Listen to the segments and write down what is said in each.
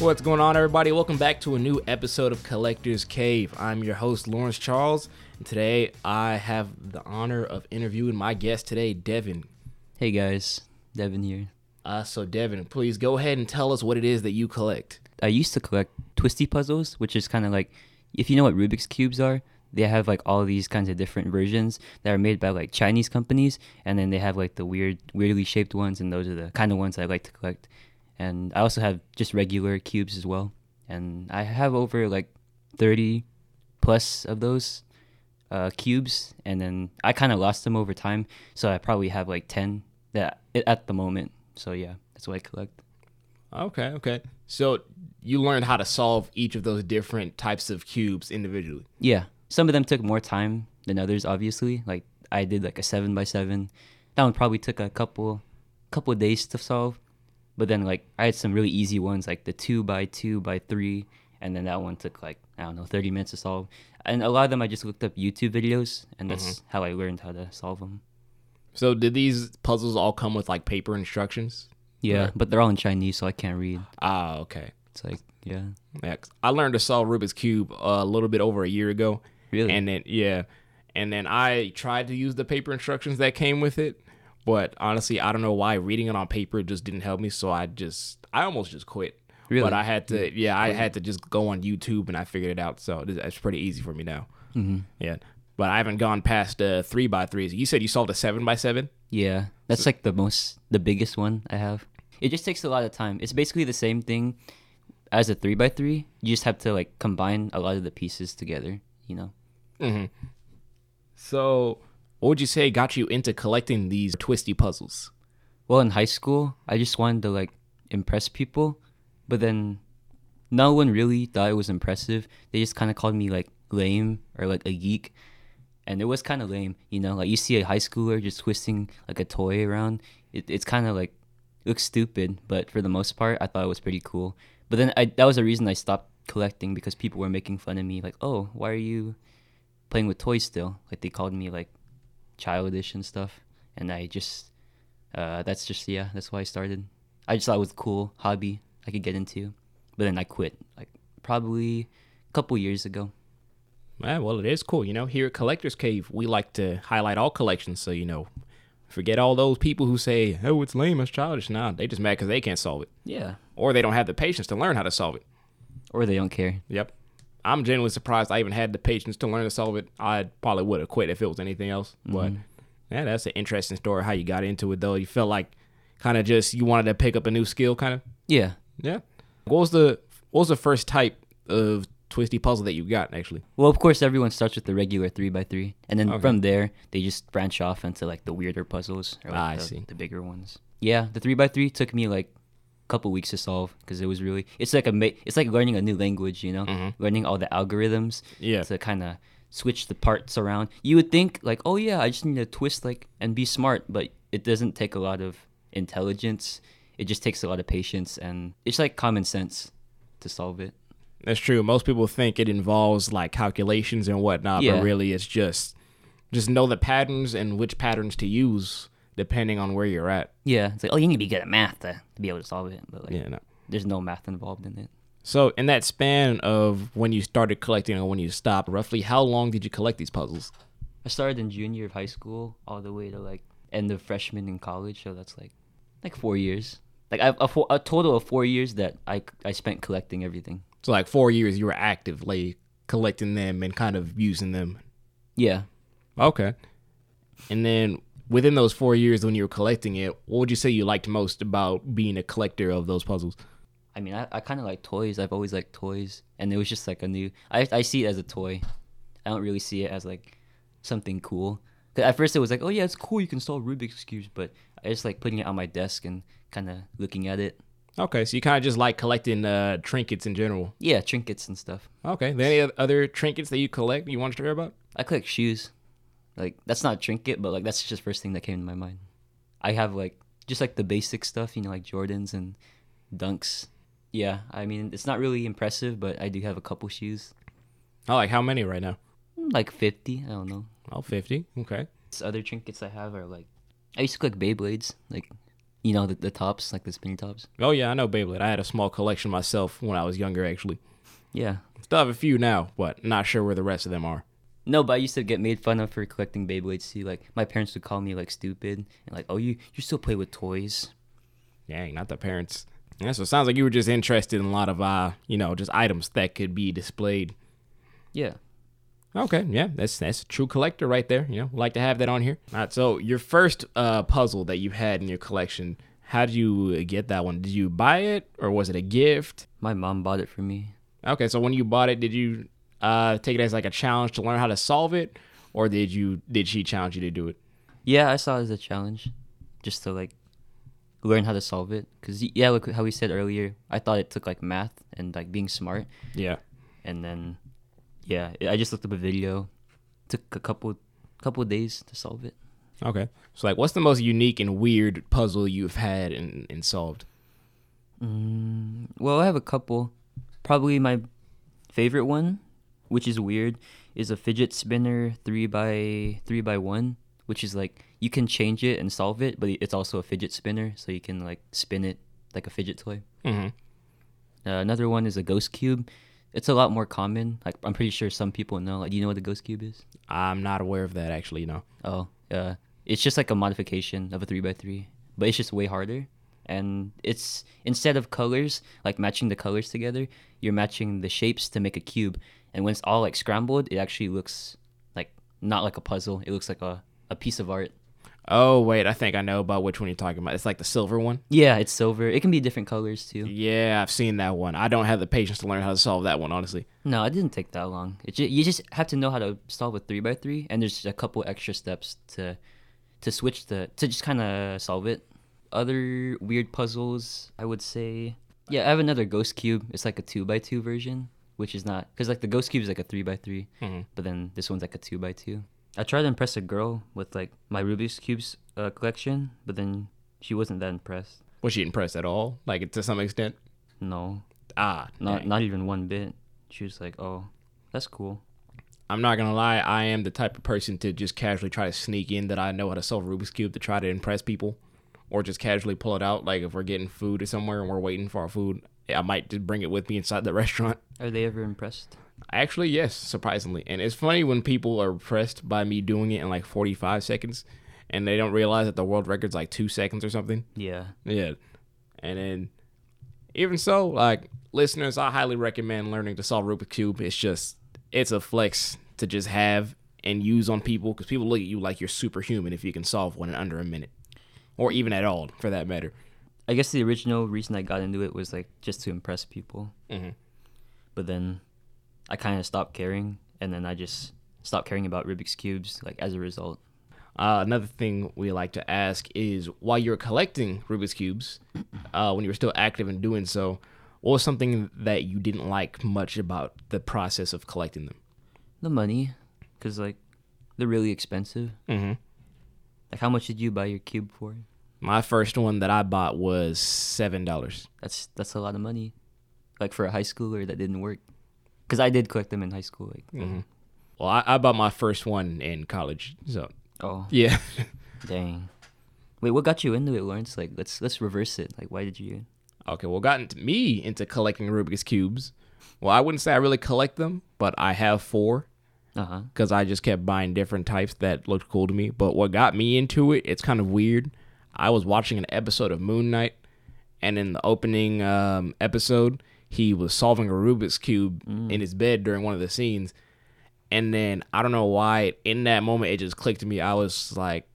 What's going on, everybody? Welcome back to a new episode of Collector's Cave. I'm your host, Lawrence Charles, and today I have the honor of interviewing my guest today, Devyn. Hey guys, Devyn here. Uh, so, Devyn, please go ahead and tell us what it is that you collect. I used to collect twisty puzzles, which is kind of like if you know what Rubik's cubes are, they have like all these kinds of different versions that are made by like Chinese companies, and then they have like the weird, weirdly shaped ones, and those are the kind of ones I like to collect. And I also have just regular cubes as well, and I have over like thirty plus of those uh, cubes, and then I kind of lost them over time, so I probably have like ten that at the moment. So yeah, that's what I collect. Okay, okay. So, you learned how to solve each of those different types of cubes individually. Yeah, some of them took more time than others. Obviously, like I did like a seven by seven. That one probably took a couple, couple of days to solve. But then like I had some really easy ones like the two by two by three, and then that one took like I don't know thirty minutes to solve. And a lot of them I just looked up YouTube videos, and that's how I learned how to solve them. So, did these puzzles all come with like paper instructions? Yeah, Right. but they're all in Chinese, so I can't read. Ah, okay. It's like yeah, Yeah, I learned to solve Rubik's cube a little bit over a year ago. Really? And then yeah, and then I tried to use the paper instructions that came with it, but honestly, I don't know why reading it on paper just didn't help me. So I just I almost just quit. Really? But I had to yeah I had to just go on YouTube and I figured it out. So it's pretty easy for me now. hmm Yeah. But I haven't gone past uh, three by threes. You said you solved a seven by seven. Yeah, that's like the most, the biggest one I have. It just takes a lot of time. It's basically the same thing as a three by three. You just have to like combine a lot of the pieces together. You know. Mm-hmm. So, what would you say got you into collecting these twisty puzzles? Well, in high school, I just wanted to like impress people, but then no one really thought it was impressive. They just kind of called me like lame or like a geek. And it was kind of lame, you know, like you see a high schooler just twisting like a toy around. It, it's kind of like looks stupid, but for the most part, I thought it was pretty cool. But then I, that was the reason I stopped collecting because people were making fun of me, like, "Oh, why are you playing with toys still?" Like they called me like childish and stuff, and I just uh, that's just yeah, that's why I started. I just thought it was a cool hobby I could get into, but then I quit like probably a couple years ago. Yeah, well, it is cool. You know, here at Collector's Cave, we like to highlight all collections. So, you know, forget all those people who say, oh, it's lame, it's childish. Nah, they just mad because they can't solve it. Yeah, Or they don't have the patience to learn how to solve it. or they don't care. Yep. I'm genuinely surprised I even had the patience to learn to solve it. I probably would have quit if it was anything else. But yeah, that's an interesting story how you got into it, though. You felt like kind of just you wanted to pick up a new skill, kind of. Yeah. Yeah. What was the what was the first type of twisty puzzle that you got actually? Well, of course, everyone starts with the regular three by three, and then Okay. from there they just branch off into like the weirder puzzles or like Ah, I the, see. the bigger ones. Yeah, the three by three took me like couple weeks to solve because it was really it's like a ma- it's like learning a new language, you know, learning all the algorithms Mm-hmm. Yeah. to kind of switch the parts around. You would think like, oh yeah, I just need to twist like and be smart, but it doesn't take a lot of intelligence. It just takes a lot of patience and it's like common sense to solve it. That's true. Most people think it involves like calculations and whatnot, Yeah. but really it's just just know the patterns and which patterns to use depending on where you're at. Yeah, it's like oh, you need to be good at math to, to be able to solve it, but like Yeah. No. there's no math involved in it. So in that span of when you started collecting and when you stopped, roughly how long did you collect these puzzles? I started in junior of high school all the way to like end of freshman in college, so that's like like four years. Like I, a, fo- a total of four years that I I spent collecting everything. So like four years you were actively collecting them and kind of using them. Yeah, Okay. And then within those four years when you were collecting it, what would you say you liked most about being a collector of those puzzles? I mean I, I kind of like toys. I've always liked toys, and it was just like a new. I I see it as a toy. I don't really see it as like something cool. 'Cause at first it was like, oh yeah, it's cool. You can solve Rubik's cubes, but I just like putting it on my desk and kind of looking at it. Okay, so you kind of just like collecting uh, trinkets in general. Yeah, trinkets and stuff. Okay. Any other trinkets that you collect you want to share about? I collect shoes. Like that's not a trinket, but like that's just the first thing that came to my mind. I have like just like the basic stuff, you know, like Jordans and Dunks. Yeah, I mean it's not really impressive, but I do have a couple shoes, Oh, like how many right now? Mm, like fifty. I don't know. Oh, 50. Okay. Other trinkets I have are like I used to collect Beyblades, like You know the, the tops, like the spinny tops. Oh yeah, I know Beyblade. I had a small collection myself when I was younger, actually. Yeah. Still have a few now, but not sure where the rest of them are. No, but I used to get made fun of for collecting Beyblades too. Like my parents would call me like stupid and like, oh, you you still play with toys. Dang, not the parents. Yeah, so it sounds like you were just interested in a lot of uh, you know, just items that could be displayed. Yeah. Okay, yeah, that's that's a true collector right there. You know, like to have that on here. All right, so your first uh, puzzle that you had in your collection, how did you get that one? Did you buy it or was it a gift? My mom bought it for me. Okay, so when you bought it, did you uh, take it as like a challenge to learn how to solve it, or did you did she challenge you to do it? Yeah, I saw it as a challenge, just to like learn how to solve it. Cause yeah, like how we said earlier, I thought it took like math and like being smart, Yeah. and then yeah, I just looked up a video. Took a couple couple days to solve it. Okay. So like, what's the most unique and weird puzzle you've had and, and solved? Mm, well, I have a couple. Probably my favorite one, which is weird, is a fidget spinner three by three by one, which is like you can change it and solve it, but it's also a fidget spinner, so you can like spin it like a fidget toy. Mm-hmm. Uh, another one is a ghost cube. It's a lot more common. Like I'm pretty sure some people know. Like, do you know what a ghost cube is? I'm not aware of that actually. No. Oh, uh, it's just like a modification of a three by three, but it's just way harder. And it's instead of colors, like matching the colors together, you're matching the shapes to make a cube. And when it's all like scrambled, it actually looks like not like a puzzle. It looks like a, a piece of art. Oh wait, I think I know about which one you're talking about. It's like the silver one. Yeah, it's silver. It can be different colors too. Yeah, I've seen that one. I don't have the patience to learn how to solve that one, honestly. No, it didn't take that long. It ju- you just have to know how to solve a three by three, and there's a couple extra steps to to switch the to just kind of solve it. Other weird puzzles, I would say. Yeah, I have another ghost cube. It's like a two by two version, which is not because like the ghost cube is like a three by 3 Mhm. but then this one's like a two by two. I tried to impress a girl with like my Rubik's cubes uh, collection, but then she wasn't that impressed. Was she impressed at all? Like to some extent? No, Ah, not dang. not even one bit. She was like, "Oh, that's cool." I'm not gonna lie. I am the type of person to just casually try to sneak in that I know how to solve a Rubik's cube to try to impress people, or just casually pull it out. Like if we're getting food or somewhere and we're waiting for our food, I might just bring it with me inside the restaurant. Are they ever impressed? Actually, yes, surprisingly. And it's funny when people are impressed by me doing it in like 45 seconds and they don't realize that the world record's like two seconds or something. Yeah. Yeah. And then, even so, like, listeners, I highly recommend learning to solve Rubik's Cube. It's just, it's a flex to just have and use on people because people look at you like you're superhuman if you can solve one in under a minute or even at all for that matter. I guess the original reason I got into it was like just to impress people. Mhm. But then I kind of stopped caring, and then I just stopped caring about Rubik's cubes. Like as a result, Uh, another thing we like to ask is while you're collecting Rubik's cubes, uh, when you were still active in doing so, what was something that you didn't like much about the process of collecting them? the money, cause like they're really expensive. Mm-hmm. Like how much did you buy your cube for? My first one that I bought was seven dollars. That's that's a lot of money, like for a high schooler that didn't work. Cause I did collect them in high school. Like Mm-hmm. Well, I, I bought my first one in college, so oh yeah. dang. Wait, what got you into it, Lawrence? Like let's let's reverse it. Like why did you? okay, well, got into me into collecting Rubik's cubes. Well, I wouldn't say I really collect them, but I have four. Uh because I just kept buying different types that looked cool to me. But what got me into it, it's kind of weird. I was watching an episode of Moon Knight, and in the opening um, episode, he was solving a Rubik's Cube in his bed during one of the scenes. And then I don't know why, in that moment, it just clicked to me. I was like,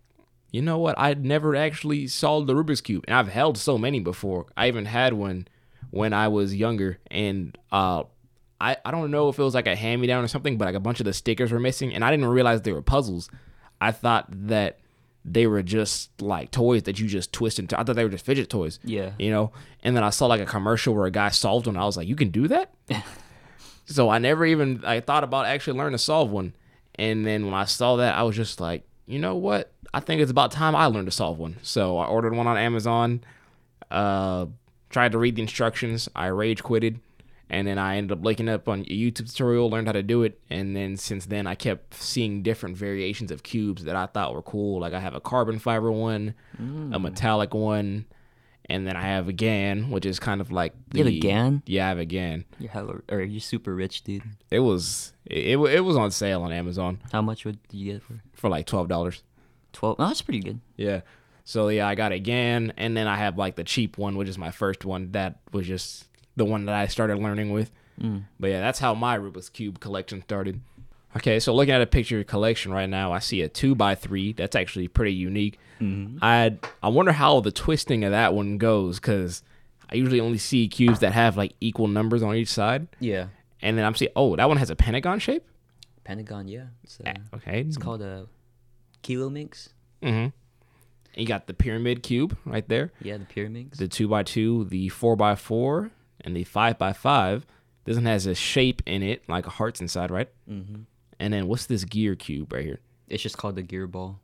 you know what? I'd never actually solved the Rubik's Cube, and I've held so many before. I even had one when I was younger, and uh, I, I don't know if it was like a hand me down or something, but like a bunch of the stickers were missing, and I didn't realize they were puzzles. I thought that they were just like toys that you just twist into. I thought they were just fidget toys. Yeah. You know? And then I saw like a commercial where a guy solved one. I was like, you can do that? so I never even I thought about actually learning to solve one. And then when I saw that, I was just like, you know what? I think it's about time I learned to solve one. So I ordered one on Amazon. Uh, tried to read the instructions. I rage quitted, And then I ended up looking up on a YouTube tutorial, learned how to do it, and then since then I kept seeing different variations of cubes that I thought were cool. Like I have a carbon fiber one, a mm. metallic one, and then I have a GAN, which is kind of like You have a GAN? Yeah, I have a GAN. You're hella, or you're super rich, dude. It was it, it, it was on sale on Amazon How much would you get for? for like twelve dollars. Twelve. Oh, that's pretty good. Yeah. So yeah, I got a GAN, and then I have like the cheap one, which is my first one. That was just the one that I started learning with. But yeah, that's how my Rubik's Cube collection started. Okay, so looking at a picture collection right now, I see a two by three. That's actually pretty unique. I I wonder how the twisting of that one goes, because I usually only see cubes that have like equal numbers on each side, Yeah. and then I'm seeing oh that one has a pentagon shape. Pentagon. Yeah. It's, uh, Okay, it's called a Kilominx. Mm-hmm. You got the pyramid cube right there. Yeah, the pyramids. the two by two, the four by four, and the five by five. This one has a shape in it, like a heart's inside, right? mm-hmm. And then what's this gear cube right here? It's just called the gear ball.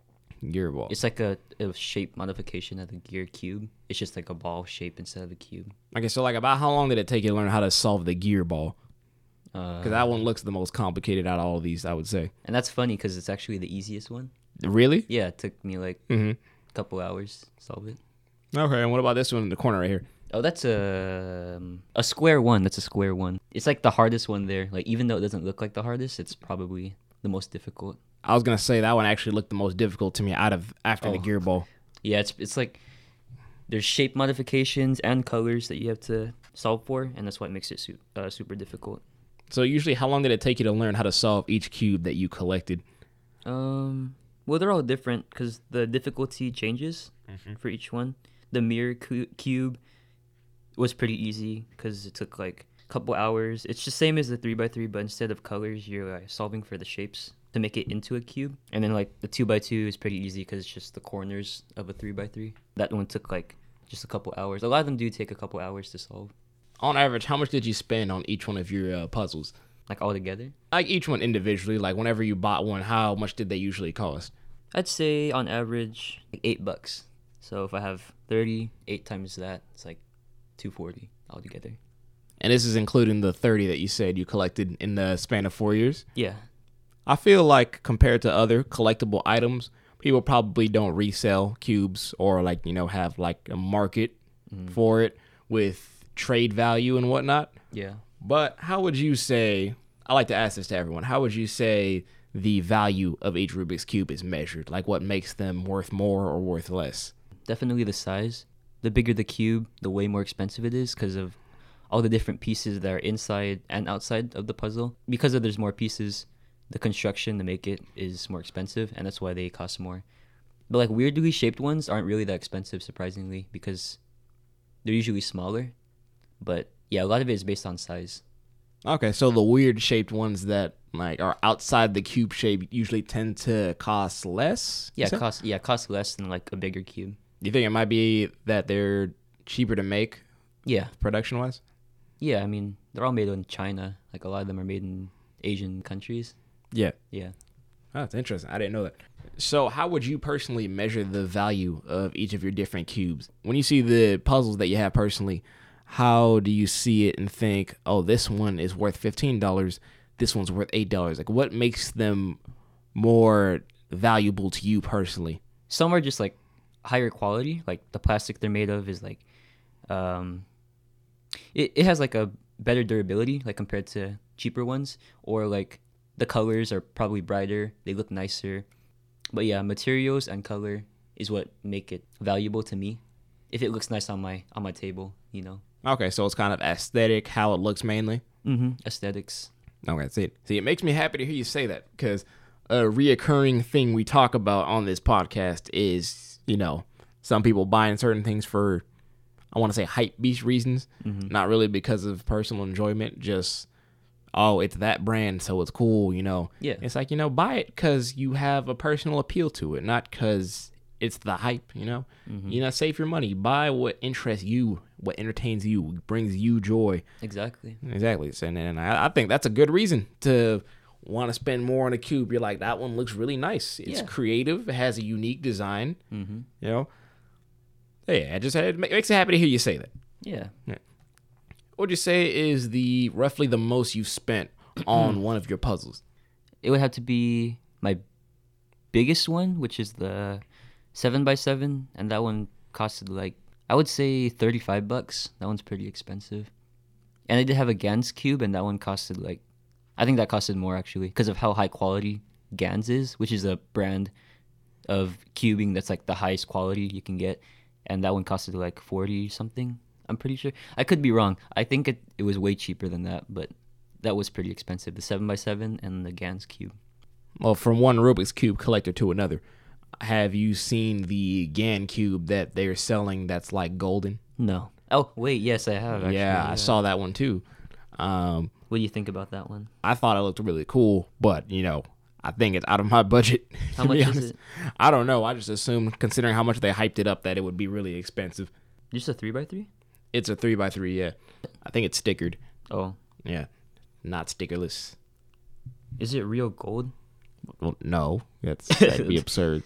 Gear ball. It's like a, a shape modification of the gear cube. It's just like a ball shape instead of a cube. Okay, so like about how long did it take you to learn how to solve the gear ball? Uh, Because that one looks the most complicated out of all of these, I would say. and that's funny because it's actually the easiest one. Really? Yeah, it took me like Mm-hmm. a couple hours to solve it. Okay, and what about this one in the corner right here? Oh, that's a um, a square one. That's a square one. It's like the hardest one there. Like even though it doesn't look like the hardest, it's probably the most difficult. I was gonna say that one actually looked the most difficult to me out of after the Oh. gear ball. Yeah, it's it's like there's shape modifications and colors that you have to solve for, and that's what makes it su- uh, super difficult. So usually, how long did it take you to learn how to solve each cube that you collected? Um, well, they're all different because the difficulty changes for each one. The mirror cu- cube was pretty easy because it took like a couple hours. It's the same as the three x three, but instead of colors, you're like, solving for the shapes to make it into a cube. And then like the two x two is pretty easy because it's just the corners of a three x three. That one took like just a couple hours. A lot of them do take a couple hours to solve, On average, how much did you spend on each one of your uh, puzzles? like all together. Like each one individually, like whenever you bought one, how much did they usually cost? I'd say on average like eight bucks. So if I have thirty, eight times that, it's like two forty altogether. And this is including the 30 that you said you collected in the span of four years. Yeah. I feel like compared to other collectible items, people probably don't resell cubes or like, you know, have like a market mm-hmm. for it with trade value and whatnot. Yeah. But how would you say, I like to ask this to everyone, how would you say the value of each Rubik's Cube is measured? Like what makes them worth more or worth less? Definitely the size. The bigger the cube, the way more expensive it is because of all the different pieces that are inside and outside of the puzzle. Because of there's more pieces, the construction to make it is more expensive, and that's why they cost more. But like weirdly shaped ones aren't really that expensive, surprisingly, because they're usually smaller. But yeah, a lot of it is based on size. Okay, so the weird shaped ones that like are outside the cube shape usually tend to cost less. Yeah, cost yeah cost less than like a bigger cube. You think it might be that they're cheaper to make Yeah, production wise? yeah. I mean, they're all made in China. Like a lot of them are made in Asian countries. Yeah. Yeah. Oh, that's interesting. I didn't know that. So, how would you personally measure the value of each of your different cubes? When you see the puzzles that you have personally, how do you see it and think, oh, this one is worth $15, this one's worth $8? Like, what makes them more valuable to you personally? Some are just like higher quality. Like the plastic they're made of is like, um, it, it has like a better durability like compared to cheaper ones. Or like the colors are probably brighter. They look nicer. But yeah, materials and color is what make it valuable to me. If it looks nice on my on my table, you know. Okay, so it's kind of aesthetic, how it looks mainly. Mm-hmm. Aesthetics. Okay, that's it. See, it makes me happy to hear you say that because a reoccurring thing we talk about on this podcast is, you know, some people buying certain things for, I want to say hype beast reasons, mm-hmm. not really because of personal enjoyment, just, oh, it's that brand, so it's cool, you know. Yeah. It's like, you know, buy it because you have a personal appeal to it, not because it's the hype, you know. Mm-hmm. You know, save your money. Buy what interests you, what entertains you, brings you joy. Exactly. Exactly. So, and, and I, I think that's a good reason to want to spend more on a cube. You're like, that one looks really nice. It's Yeah. creative. It has a unique design. Mm-hmm. You know. Yeah, I just it makes me happy to hear you say that. Yeah. What would you say is the roughly the most you've spent on one of your puzzles? It would have to be my biggest one, which is the seven by seven, and that one costed like I would say thirty five bucks. That one's pretty expensive. And I did have a Gans cube, and that one costed like I think that costed more actually because of how high quality Gans is, which is a brand of cubing that's like the highest quality you can get, and that one costed like forty something. I'm pretty sure. I could be wrong. I think it, it was way cheaper than that, but that was pretty expensive. The seven by seven and the Gans cube. Well, from one Rubik's cube collector to another, have you seen the GAN cube that they're selling that's like golden? No. Oh wait, yes, I have. Actually, yeah, I saw that one too. Um, What do you think about that one? I thought it looked really cool, but you know, I think it's out of my budget. How much is it? I don't know. I just assumed, considering how much they hyped it up, that it would be really expensive. Just a three by three? It's a three by three. Yeah, I think it's stickered. Oh, Yeah, not stickerless. is it real gold? Well, no, that's that'd be absurd.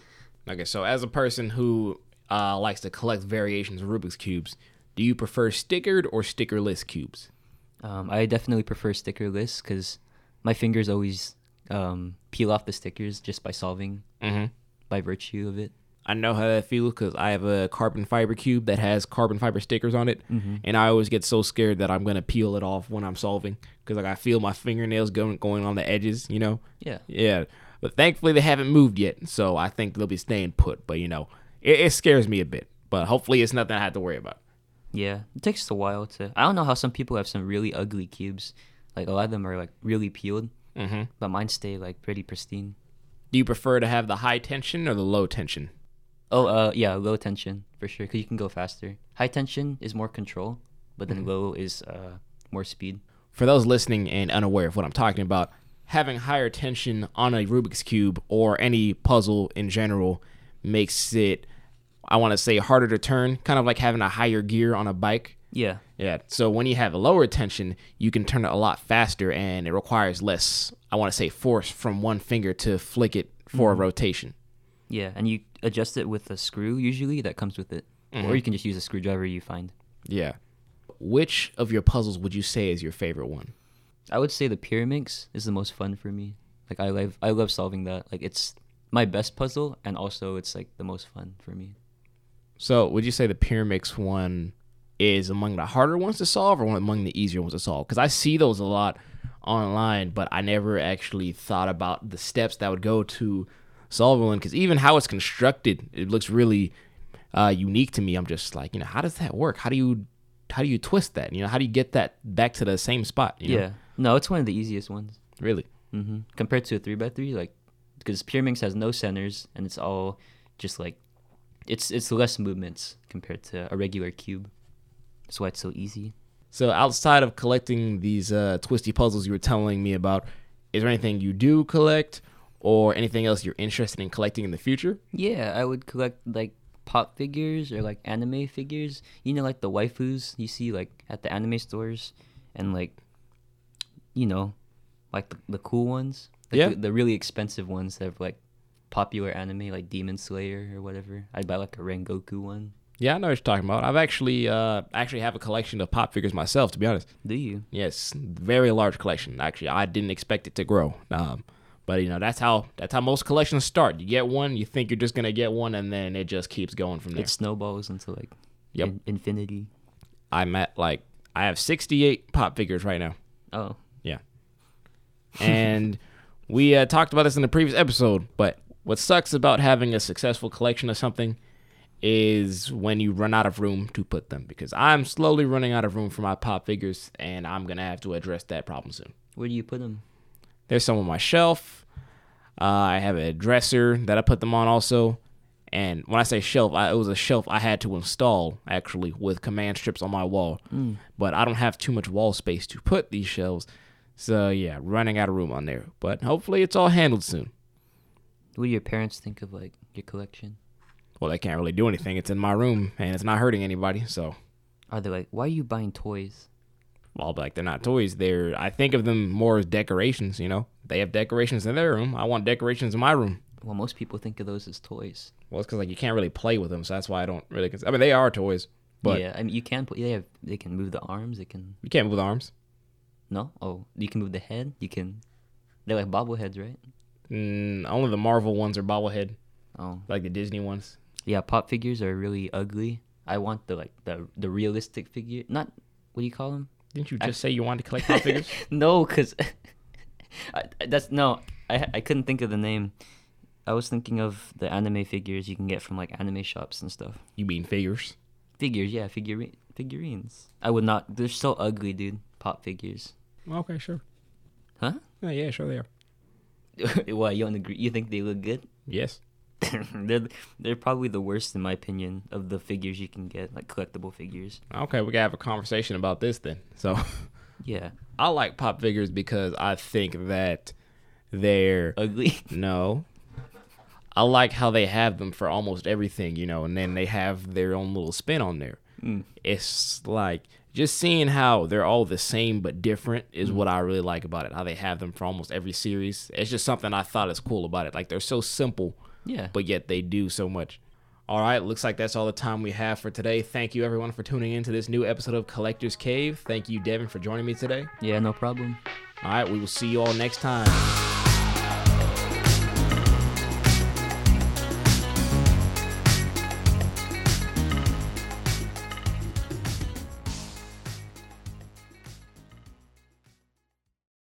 Okay, so as a person who uh, likes to collect variations of Rubik's cubes, do you prefer stickered or stickerless cubes? Um, I definitely prefer stickerless because my fingers always um, peel off the stickers just by solving Mm-hmm. by virtue of it. I know how that feels because I have a carbon fiber cube that has carbon fiber stickers on it, and I always get so scared that I'm gonna peel it off when I'm solving because like I feel my fingernails going going on the edges, you know. Yeah. Yeah, but thankfully they haven't moved yet, so I think they'll be staying put. But you know, it, it scares me a bit. But hopefully it's nothing I have to worry about. Yeah, it takes a while to. I don't know how some people have some really ugly cubes. Like a lot of them are like really peeled, Mm-hmm. but mine stay like pretty pristine. Do you prefer to have the high tension or the low tension? Oh, uh, yeah, low tension for sure because you can go faster. High tension is more control, but then low is uh more speed. For those listening and unaware of what I'm talking about, having higher tension on a Rubik's Cube or any puzzle in general makes it, I want to say, harder to turn, kind of like having a higher gear on a bike. Yeah, Yeah. So when you have a lower tension, you can turn it a lot faster and it requires less, I want to say, force from one finger to flick it for a mm-hmm. rotation. yeah, and you adjust it with a screw usually that comes with it, or mm-hmm. you can just use a screwdriver you find. Yeah. Which of your puzzles would you say is your favorite one? I would say the Pyraminx is the most fun for me. Like I love I love solving that. Like it's my best puzzle and also it's like the most fun for me. So, would you say the Pyraminx one is among the harder ones to solve or one among the easier ones to solve? Because I see those a lot online, but I never actually thought about the steps that would go to solve one. Because even how it's constructed, it looks really uh, unique to me. I'm just like, you know, how does that work? How do you how do you twist that? You know, how do you get that back to the same spot? You know? Yeah. No, it's one of the easiest ones. really. Mm-hmm. Compared to a three x three, like because Pyraminx has no centers and it's all just like it's it's less movements compared to a regular cube. That's why it's so easy. So, outside of collecting these uh, twisty puzzles you were telling me about, is there anything you do collect or anything else you're interested in collecting in the future? Yeah, I would collect like pop figures or like anime figures. You know, like the waifus you see like at the anime stores, and like, you know, like the, the cool ones. Like Yeah. The, the really expensive ones that have like popular anime like Demon Slayer or whatever. I'd buy like a Rengoku one. Yeah, I know what you're talking about. I've actually uh actually have a collection of pop figures myself, to be honest. Do you? Yes, very large collection. Actually, I didn't expect it to grow. Um, but you know that's how that's how most collections start. You get one, you think you're just gonna get one, and then it just keeps going from there. It snowballs into like Yep. in- infinity. I'm at like I have 68 pop figures right now, Oh, yeah, and we uh, talked about this in the previous episode. But what sucks about having a successful collection of something is when you run out of room to put them. Because I'm slowly running out of room for my pop figures, and I'm gonna have to address that problem soon. where do you put them? There's some on my shelf. Uh, I have a dresser that I put them on also. And when I say shelf, I, it was a shelf I had to install actually with command strips on my wall. But I don't have too much wall space to put these shelves. So yeah, running out of room on there. But hopefully it's all handled soon. What do your parents think of like your collection? Well, they can't really do anything. It's in my room and it's not hurting anybody. So, Are they like, why are you buying toys? well, like they're not toys. They're I think of them more as decorations. You know, they have decorations in their room. I want decorations in my room. Well, most people think of those as toys. Well, it's because like you can't really play with them, so that's why I don't really. Cons- I mean, they are toys, But yeah, I mean you can put. They have. They can move the arms. They can. you can't move the arms. No. Oh, you can move the head. You can. They're like bobbleheads, right? Mm, only the Marvel ones are bobblehead, Oh. like the Disney ones. Yeah, pop figures are really ugly. I want the like the the realistic figure. Not what do you call them? Didn't you just say you wanted to collect pop figures? no, cause that's no. I I couldn't think of the name. I was thinking of the anime figures you can get from like anime shops and stuff. You mean figures? Figures, yeah, figurine figurines. I would not. They're so ugly, dude. Pop figures. Okay, sure. Huh? Yeah, yeah, sure they are. Why you don't agree? You think they look good? Yes. they're they're probably the worst in my opinion of the figures you can get, like collectible figures. Okay, we gotta have a conversation about this then. So, Yeah, I like pop figures because I think that they're ugly. no. I like how they have them for almost everything, you know, and then they have their own little spin on there. Mm. It's like just seeing how they're all the same but different is mm-hmm. what I really like about it. How they have them for almost every series. It's just something I thought is cool about it. Like they're so simple, Yeah. but yet they do so much. All right, looks like that's all the time we have for today. Thank you everyone for tuning in to this new episode of Collector's Cave. Thank you, Devyn, for joining me today. Yeah, no problem. All right, we will see you all next time.